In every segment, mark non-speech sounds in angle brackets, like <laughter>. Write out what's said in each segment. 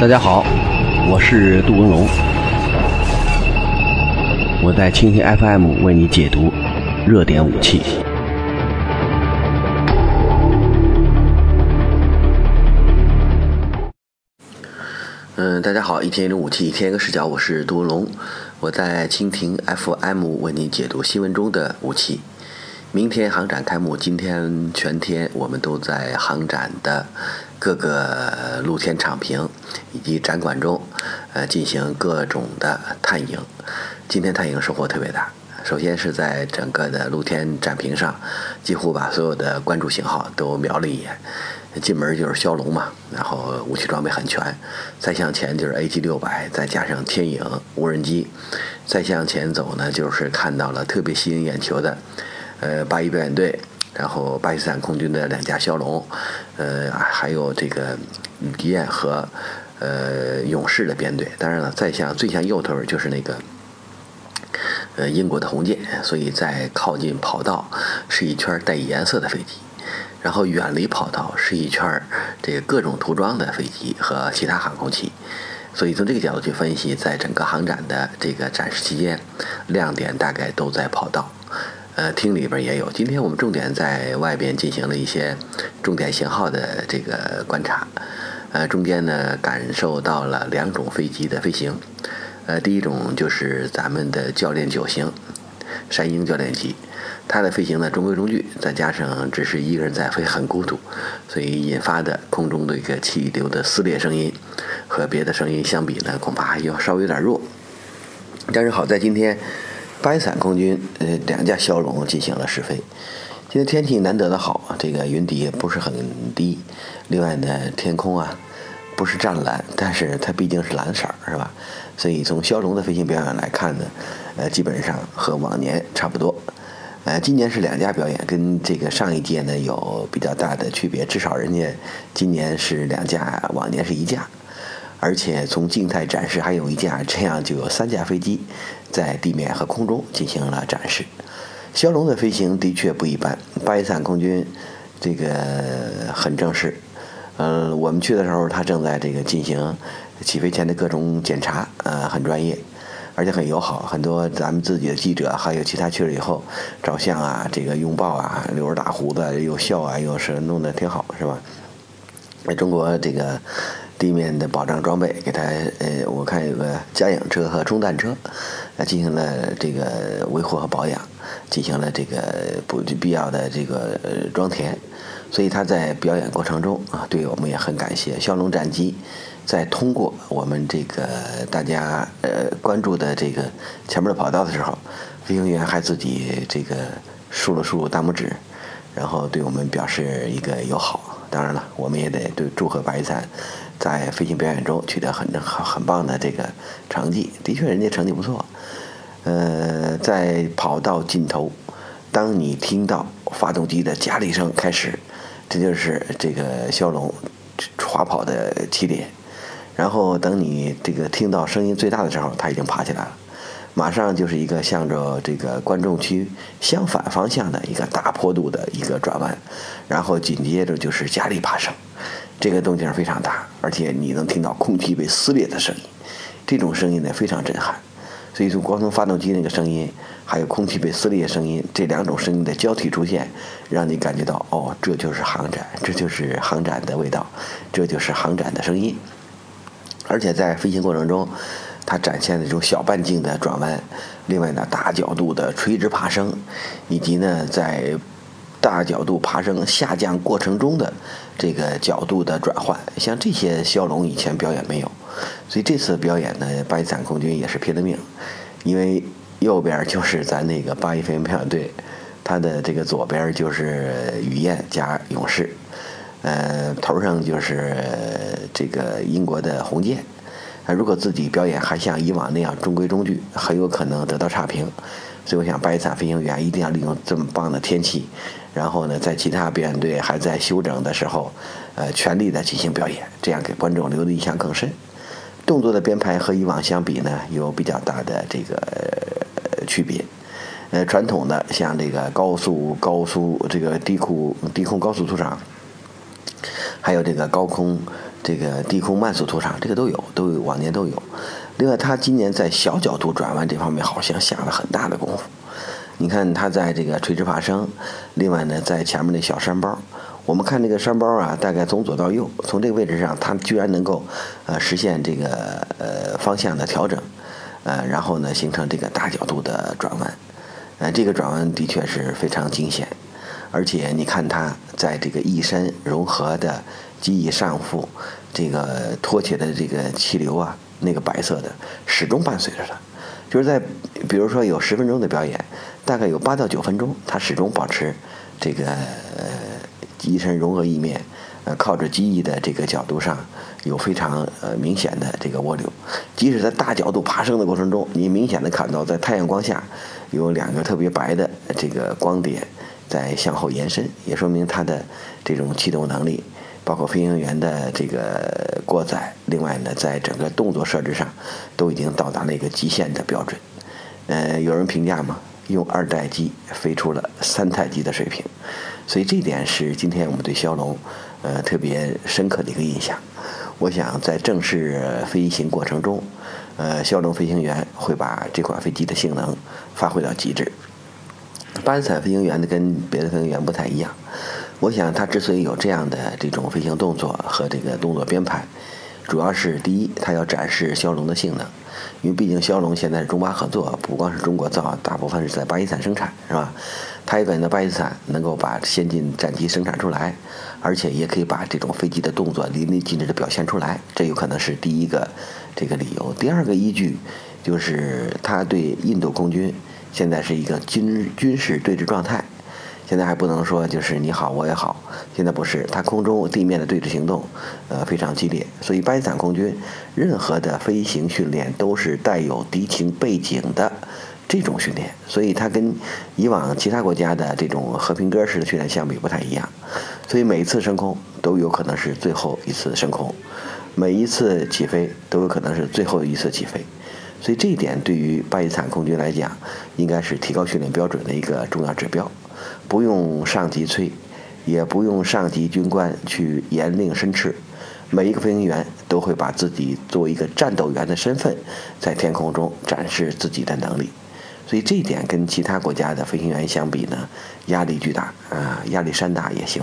大家好，我是杜文龙，我在蜻蜓 FM 为你解读热点武器。嗯，大家好，一天一种武器，一天一个视角，我是杜文龙，我在蜻蜓 FM 为你解读新闻中的武器。明天航展开幕，今天全天我们都在航展的各个露天场坪以及展馆中，呃，进行各种的探营。今天探营收获特别大。首先是在整个的露天展坪上，几乎把所有的关注型号都瞄了一眼。进门就是枭龙嘛，然后武器装备很全。再向前就是 AG 六百，再加上天影无人机。再向前走呢，就是看到了特别吸引眼球的。呃，八一表演队，然后巴基斯坦空军的两架枭龙，呃，还有这个敌焰和呃勇士的编队。当然了，再向最向右头就是那个呃英国的红箭。所以在靠近跑道是一圈带颜色的飞机，然后远离跑道是一圈这个各种涂装的飞机和其他航空器。所以从这个角度去分析，在整个航展的这个展示期间，亮点大概都在跑道。呃，厅里边也有。今天我们重点在外边进行了一些重点型号的这个观察。呃，中间呢感受到了两种飞机的飞行。呃，第一种就是咱们的教练九型山鹰教练机，它的飞行呢中规中矩，再加上只是一个人在飞，很孤独，所以引发的空中的一个气流的撕裂声音和别的声音相比呢，恐怕还要稍微有点弱。但是好在今天。巴基斯坦空军呃两架枭龙进行了试飞，今天天气难得的好，这个云底也不是很低，另外呢天空啊不是湛蓝，但是它毕竟是蓝色儿是吧？所以从枭龙的飞行表演来看呢，呃基本上和往年差不多，呃今年是两架表演，跟这个上一届呢有比较大的区别，至少人家今年是两架，往年是一架。而且从静态展示还有一架，这样就有三架飞机在地面和空中进行了展示。枭龙的飞行的确不一般，巴基斯坦空军这个很正式。嗯，我们去的时候，他正在这个进行起飞前的各种检查，呃，很专业，而且很友好。很多咱们自己的记者还有其他去了以后照相啊，这个拥抱啊，留着大胡子又笑啊，又是弄得挺好，是吧？在中国这个。地面的保障装备给他，呃，我看有个加氧车和中弹车，呃，进行了这个维护和保养，进行了这个不必要的这个呃装填，所以他在表演过程中啊，对我们也很感谢。骁龙战机在通过我们这个大家呃关注的这个前面的跑道的时候，飞行员还自己这个竖了竖大拇指，然后对我们表示一个友好。当然了，我们也得对祝贺巴基斯坦。在飞行表演中取得很很很棒的这个成绩，的确人家成绩不错。呃，在跑道尽头，当你听到发动机的加力声开始，这就是这个骁龙滑跑的起点。然后等你这个听到声音最大的时候，它已经爬起来了，马上就是一个向着这个观众区相反方向的一个大坡度的一个转弯，然后紧接着就是加力爬升。这个动静非常大，而且你能听到空气被撕裂的声音，这种声音呢非常震撼。所以从光从发动机那个声音，还有空气被撕裂声音，这两种声音的交替出现，让你感觉到哦，这就是航展，这就是航展的味道，这就是航展的声音。而且在飞行过程中，它展现的这种小半径的转弯，另外呢大角度的垂直爬升，以及呢在。大角度爬升下降过程中的这个角度的转换，像这些骁龙以前表演没有，所以这次表演呢，巴基斯坦空军也是拼了命，因为右边就是咱那个八一飞行表演队，它的这个左边就是雨燕加勇士，呃，头上就是这个英国的红箭，如果自己表演还像以往那样中规中矩，很有可能得到差评，所以我想巴基斯坦飞行员一定要利用这么棒的天气。然后呢，在其他表演队还在休整的时候，呃，全力的进行表演，这样给观众留的印象更深。动作的编排和以往相比呢，有比较大的这个呃区别。呃，传统的像这个高速、高速这个低空低空高速出场，还有这个高空这个低空慢速图场，这个都有，都有往年都有。另外，他今年在小角度转弯这方面好像下了很大的功夫。你看，他在这个垂直爬升，另外呢，在前面那小山包，我们看这个山包啊，大概从左到右，从这个位置上，它居然能够呃实现这个呃方向的调整，呃，然后呢形成这个大角度的转弯，呃，这个转弯的确是非常惊险。而且你看他在这个翼身融合的机翼上腹，这个拖起的这个气流啊，那个白色的始终伴随着它，就是在比如说有十分钟的表演，大概有八到九分钟，它始终保持这个呃机身融合翼面，呃靠着机翼的这个角度上有非常呃明显的这个涡流，即使在大角度爬升的过程中，你明显的看到在太阳光下有两个特别白的这个光点。在向后延伸，也说明它的这种气动能力，包括飞行员的这个过载。另外呢，在整个动作设置上，都已经到达了一个极限的标准。呃，有人评价吗，用二代机飞出了三代机的水平。所以这点是今天我们对骁龙，呃，特别深刻的一个印象。我想在正式飞行过程中，呃，骁龙飞行员会把这款飞机的性能发挥到极致。巴基斯坦飞行员呢，跟别的飞行员不太一样。我想他之所以有这样的这种飞行动作和这个动作编排，主要是第一，他要展示骁龙的性能，因为毕竟骁龙现在是中巴合作，不光是中国造，大部分是在巴基斯坦生产，是吧？他也感觉到巴基斯坦能够把先进战机生产出来，而且也可以把这种飞机的动作淋漓尽致地表现出来，这有可能是第一个这个理由。第二个依据就是他对印度空军。现在是一个军军事对峙状态，现在还不能说就是你好我也好，现在不是，它空中地面的对峙行动，呃非常激烈，所以巴基斯坦空军任何的飞行训练都是带有敌情背景的这种训练，所以它跟以往其他国家的这种和平鸽式的训练相比不太一样，所以每一次升空都有可能是最后一次升空，每一次起飞都有可能是最后一次起飞。所以这一点对于巴基斯坦空军来讲，应该是提高训练标准的一个重要指标。不用上级催，也不用上级军官去严令申斥，每一个飞行员都会把自己作为一个战斗员的身份，在天空中展示自己的能力。所以这一点跟其他国家的飞行员相比呢，压力巨大啊，压力山大也行。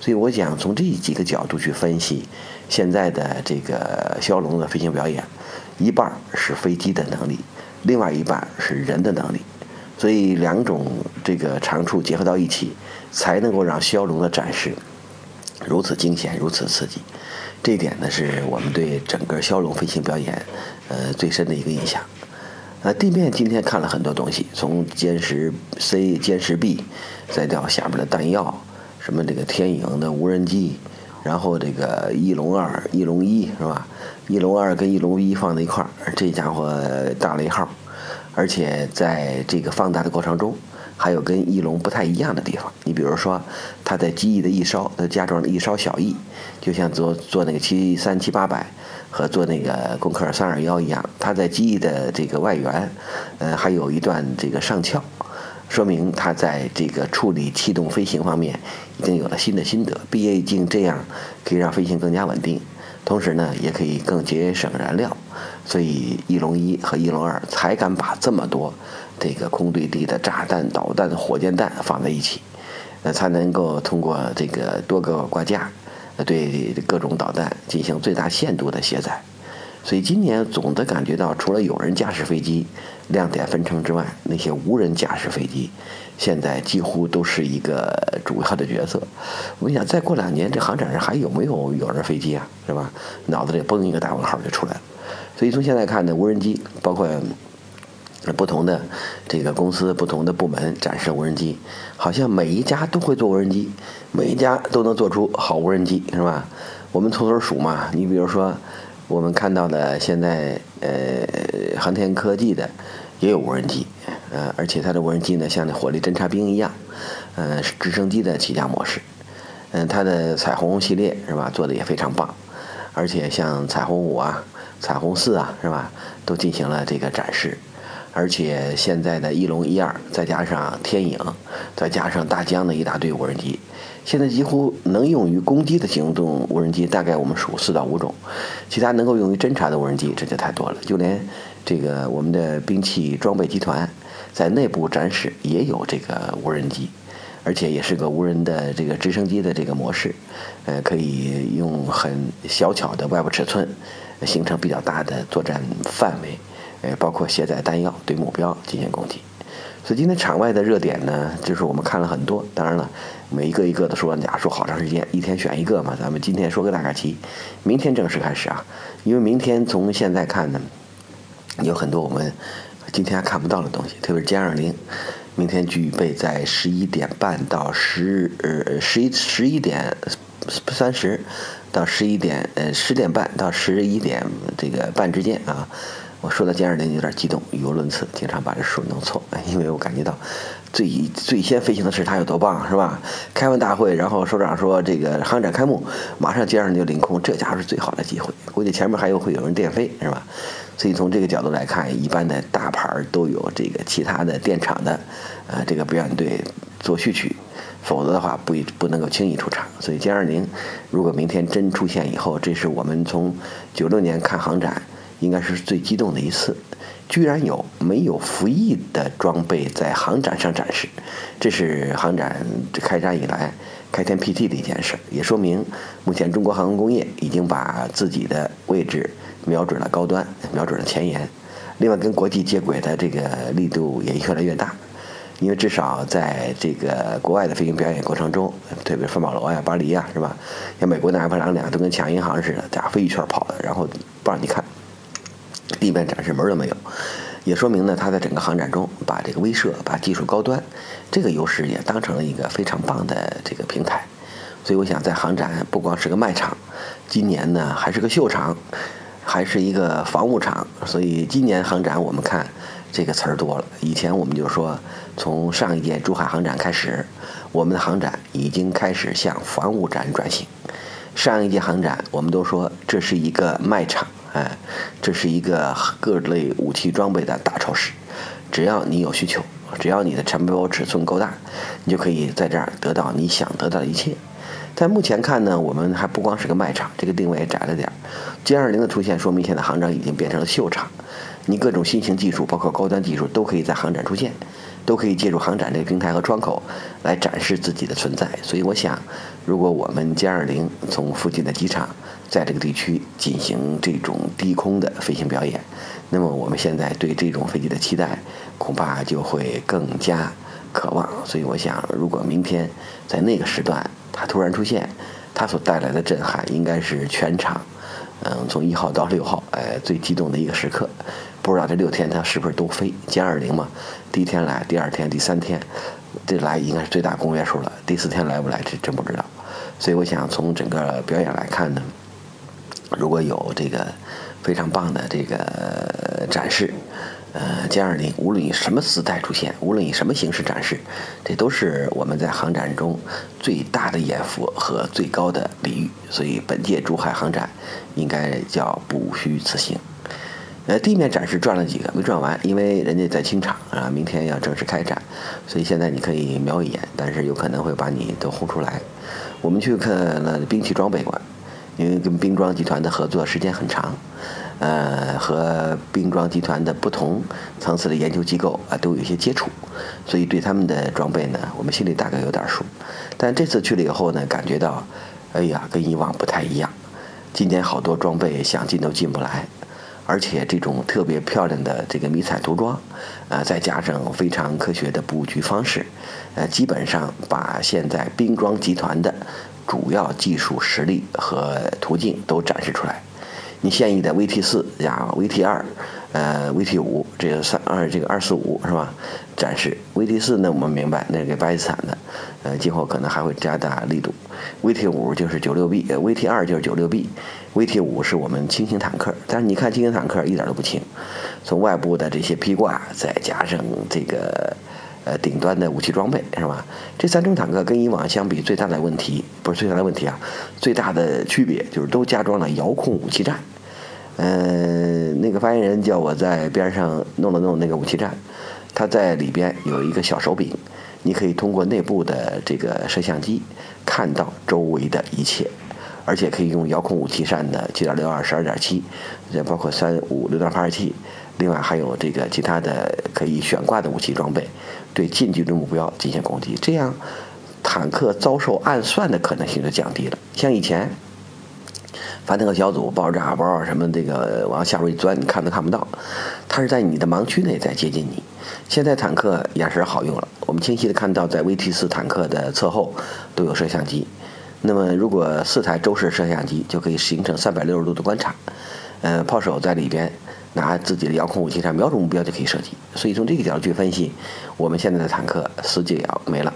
所以我想从这几个角度去分析现在的这个骁龙的飞行表演。一半是飞机的能力，另外一半是人的能力，所以两种这个长处结合到一起，才能够让骁龙的展示如此惊险、如此刺激。这一点呢，是我们对整个骁龙飞行表演，呃，最深的一个印象。呃，地面今天看了很多东西，从歼十 C、歼十 B，再到下边的弹药，什么这个天影的无人机，然后这个翼龙二、翼龙一是吧？翼龙二跟翼龙一放在一块儿，这家伙大了一号，而且在这个放大的过程中，还有跟翼龙不太一样的地方。你比如说，它在机翼的翼梢，它加装了翼梢小翼，就像做做那个七三七八百和做那个空客三二幺一样，它在机翼的这个外缘，呃，还有一段这个上翘，说明它在这个处理气动飞行方面已经有了新的心得。毕竟这样可以让飞行更加稳定。同时呢，也可以更节省燃料，所以翼龙一和翼龙二才敢把这么多这个空对地的炸弹、导弹、火箭弹放在一起，呃，才能够通过这个多个挂架，对各种导弹进行最大限度的卸载。所以今年总的感觉到，除了有人驾驶飞机亮点纷呈之外，那些无人驾驶飞机现在几乎都是一个主要的角色。我想再过两年，这航展上还有没有有人飞机啊？是吧？脑子里嘣一个大问号就出来了。所以从现在看呢，无人机包括不同的这个公司、不同的部门展示无人机，好像每一家都会做无人机，每一家都能做出好无人机，是吧？我们从头数嘛，你比如说。我们看到的现在，呃，航天科技的也有无人机，呃，而且它的无人机呢，像那火力侦察兵一样，呃，是直升机的起降模式，嗯，它的彩虹系列是吧，做的也非常棒，而且像彩虹五啊、彩虹四啊是吧，都进行了这个展示，而且现在的翼龙一二，再加上天影，再加上大疆的一大堆无人机，现在几乎能用于攻击的行动无人机，大概我们数四到五种，其他能够用于侦察的无人机这就太多了。就连这个我们的兵器装备集团在内部展示也有这个无人机，而且也是个无人的这个直升机的这个模式，呃，可以用很小巧的外部尺寸形成比较大的作战范围，呃，包括卸载弹药对目标进行攻击。所以今天场外的热点呢，就是我们看了很多。当然了，每一个一个的说，假说好长时间，一天选一个嘛。咱们今天说个大概齐，明天正式开始啊。因为明天从现在看呢，有很多我们今天还看不到的东西，特别是歼二零，明天具备在十一点半到十呃十一十一点三十到十一点呃十点半到十一点这个半之间啊。我说到歼二零有点激动，语无伦次，经常把这数弄错。因为我感觉到，最最先飞行的是它有多棒，是吧？开完大会，然后首长说这个航展开幕，马上歼二零就领空，这家伙是最好的机会。估计前面还有会有人电飞，是吧？所以从这个角度来看，一般的大牌都有这个其他的电厂的，呃，这个表演队做序曲，否则的话不不能够轻易出场。所以歼二零如果明天真出现以后，这是我们从九六年看航展。应该是最激动的一次，居然有没有服役的装备在航展上展示，这是航展开展以来开天辟地的一件事，也说明目前中国航空工业已经把自己的位置瞄准了高端，瞄准了前沿。另外，跟国际接轨的这个力度也越来越大，因为至少在这个国外的飞行表演过程中，特别是芬堡楼呀、巴黎呀，是吧？像美国的阿弗朗两都跟抢银行似的，家飞一圈跑的，然后不让你看。地面展示门都没有，也说明呢，他在整个航展中把这个威慑、把技术高端这个优势也当成了一个非常棒的这个平台。所以我想，在航展不光是个卖场，今年呢还是个秀场，还是一个防务场。所以今年航展我们看这个词儿多了。以前我们就说，从上一届珠海航展开始，我们的航展已经开始向防务展转型。上一届航展我们都说这是一个卖场。哎，这是一个各类武器装备的大超市，只要你有需求，只要你的承包尺寸够大，你就可以在这儿得到你想得到的一切。但目前看呢，我们还不光是个卖场，这个定位也窄了点儿。歼二零的出现，说明现在航展已经变成了秀场，你各种新型技术，包括高端技术，都可以在航展出现。都可以借助航展这个平台和窗口来展示自己的存在，所以我想，如果我们歼二零从附近的机场在这个地区进行这种低空的飞行表演，那么我们现在对这种飞机的期待恐怕就会更加渴望。所以我想，如果明天在那个时段它突然出现，它所带来的震撼应该是全场，嗯，从一号到六号，哎，最激动的一个时刻。不知道这六天它是不是都飞歼二零嘛？第一天来，第二天、第三天，这来应该是最大公约数了。第四天来不来，这真不知道。所以我想从整个表演来看呢，如果有这个非常棒的这个展示，呃，歼二零无论以什么姿态出现，无论以什么形式展示，这都是我们在航展中最大的眼福和最高的礼遇。所以本届珠海航展应该叫不虚此行。呃，地面展示转了几个，没转完，因为人家在清场啊，明天要正式开展，所以现在你可以瞄一眼，但是有可能会把你都轰出来。我们去看了兵器装备馆，因为跟兵装集团的合作时间很长，呃，和兵装集团的不同层次的研究机构啊都有一些接触，所以对他们的装备呢，我们心里大概有点数。但这次去了以后呢，感觉到，哎呀，跟以往不太一样，今年好多装备想进都进不来。而且这种特别漂亮的这个迷彩涂装，呃，再加上非常科学的布局方式，呃，基本上把现在兵装集团的主要技术实力和途径都展示出来。你现役的 VT 四加 VT 二，呃，VT 五这个三二这个二四五是吧？展示 VT 四呢，我们明白那是给巴基斯坦的，呃，今后可能还会加大力度。VT 五就是九六 B，VT 二就是九六 B，VT 五是我们轻型坦克。但是你看轻型坦克一点都不轻，从外部的这些披挂，再加上这个呃顶端的武器装备是吧？这三种坦克跟以往相比，最大的问题不是最大的问题啊，最大的区别就是都加装了遥控武器站。嗯，那个发言人叫我在边上弄了弄那个武器站，他在里边有一个小手柄，你可以通过内部的这个摄像机看到周围的一切，而且可以用遥控武器扇的七点六二、十二点七，也包括三五榴弹发射器，另外还有这个其他的可以悬挂的武器装备，对近距离目标进行攻击，这样坦克遭受暗算的可能性就降低了。像以前。反坦克小组抱着炸药包什么这个往下边一钻，你看都看不到，它是在你的盲区内在接近你。现在坦克眼神好用了，我们清晰的看到在 VT 四坦克的侧后都有摄像机。那么如果四台周式摄像机就可以形成三百六十度的观察，呃，炮手在里边拿自己的遥控武器上瞄准目标就可以射击。所以从这个角度去分析，我们现在的坦克死角没了，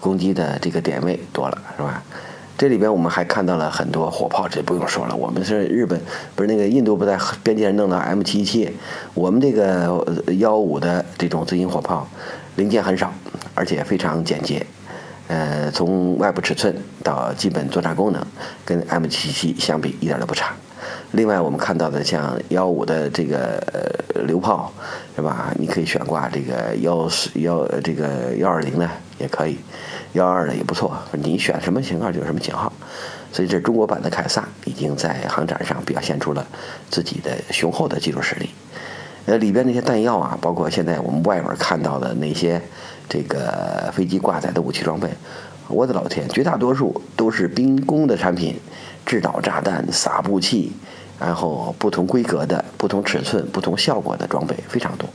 攻击的这个点位多了，是吧？这里边我们还看到了很多火炮，这不用说了。我们是日本，不是那个印度不在边界上弄到 M77，我们这个幺五的这种自行火炮零件很少，而且非常简洁。呃，从外部尺寸到基本作战功能，跟 M77 相比一点都不差。另外，我们看到的像幺五的这个榴炮，是吧？你可以悬挂这个幺四幺这个幺二零的也可以。幺二的也不错，你选什么型号就什么型号，所以这中国版的凯撒已经在航展上表现出了自己的雄厚的技术实力。呃，里边那些弹药啊，包括现在我们外面看到的那些这个飞机挂载的武器装备，我的老天，绝大多数都是兵工的产品，制导炸弹、撒布器，然后不同规格的、不同尺寸、不同效果的装备非常多。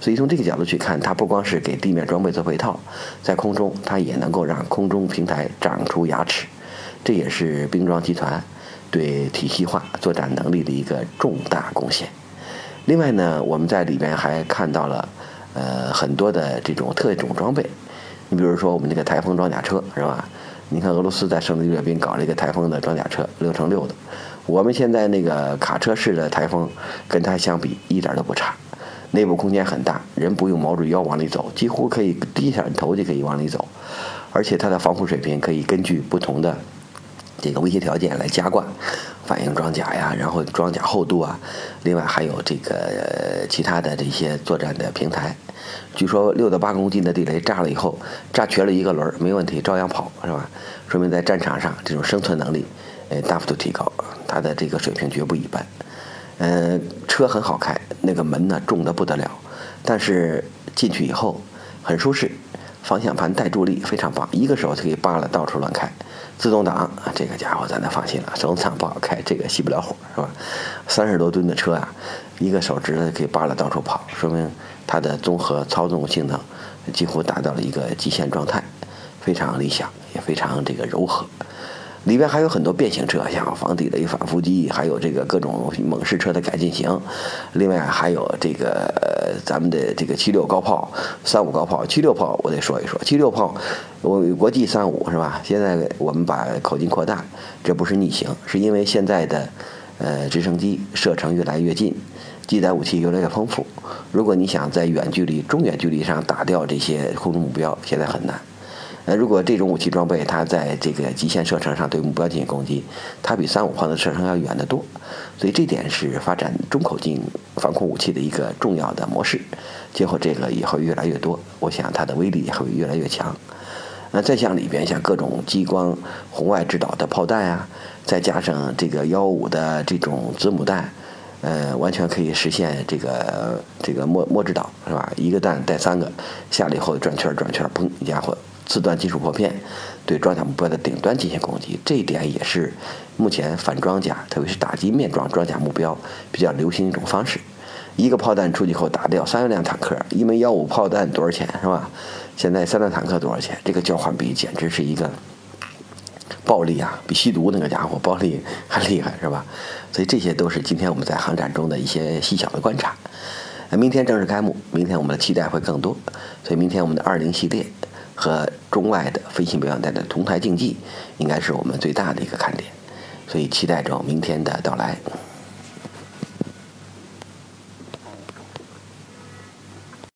所以从这个角度去看，它不光是给地面装备做配套，在空中它也能够让空中平台长出牙齿，这也是兵装集团对体系化作战能力的一个重大贡献。另外呢，我们在里边还看到了呃很多的这种特种装备，你比如说我们这个台风装甲车是吧？你看俄罗斯在圣地阅兵搞了一个台风的装甲车，六乘六的，我们现在那个卡车式的台风跟它相比一点都不差。内部空间很大，人不用毛着腰往里走，几乎可以低下头就可以往里走，而且它的防护水平可以根据不同的这个威胁条件来加挂，反应装甲呀，然后装甲厚度啊，另外还有这个其他的这些作战的平台。据说六到八公斤的地雷炸了以后，炸瘸了一个轮没问题，照样跑，是吧？说明在战场上这种生存能力，呃，大幅度提高，它的这个水平绝不一般。嗯，车很好开，那个门呢重的不得了，但是进去以后很舒适，方向盘带助力非常棒，一个手就可以扒拉到处乱开。自动挡啊这个家伙咱就放心了，手动挡不好开，这个熄不了火，是吧？三十多吨的车啊，一个手指头可以扒拉到处跑，说明它的综合操纵性能几乎达到了一个极限状态，非常理想，也非常这个柔和。里边还有很多变形车，像防地雷、反伏击，还有这个各种猛士车的改进型。另外还有这个呃咱们的这个七六高炮、三五高炮。七六炮我得说一说，七六炮，我国际三五是吧？现在我们把口径扩大，这不是逆行，是因为现在的呃直升机射程越来越近，机载武器越来越丰富。如果你想在远距离、中远距离上打掉这些空中目标，现在很难。呃，如果这种武器装备它在这个极限射程上对目标进行攻击，它比三五炮的射程要远得多，所以这点是发展中口径防空武器的一个重要的模式。今后这个也会越来越多，我想它的威力也会越来越强。那再像里边像各种激光红外制导的炮弹啊，再加上这个幺五的这种子母弹，呃，完全可以实现这个这个末末制导是吧？一个弹带三个，下来以后转圈转圈，砰，家伙！自断金属破片，对装甲目标的顶端进行攻击，这一点也是目前反装甲，特别是打击面装装甲目标比较流行一种方式。一个炮弹出去后打掉三辆坦克，一枚幺五炮弹多少钱是吧？现在三辆坦克多少钱？这个交换比简直是一个暴力啊，比吸毒那个家伙暴力 <laughs> 还厉害是吧？所以这些都是今天我们在航展中的一些细小的观察。明天正式开幕，明天我们的期待会更多，所以明天我们的二零系列。和中外的飞行表演队的同台竞技，应该是我们最大的一个看点，所以期待着明天的到来。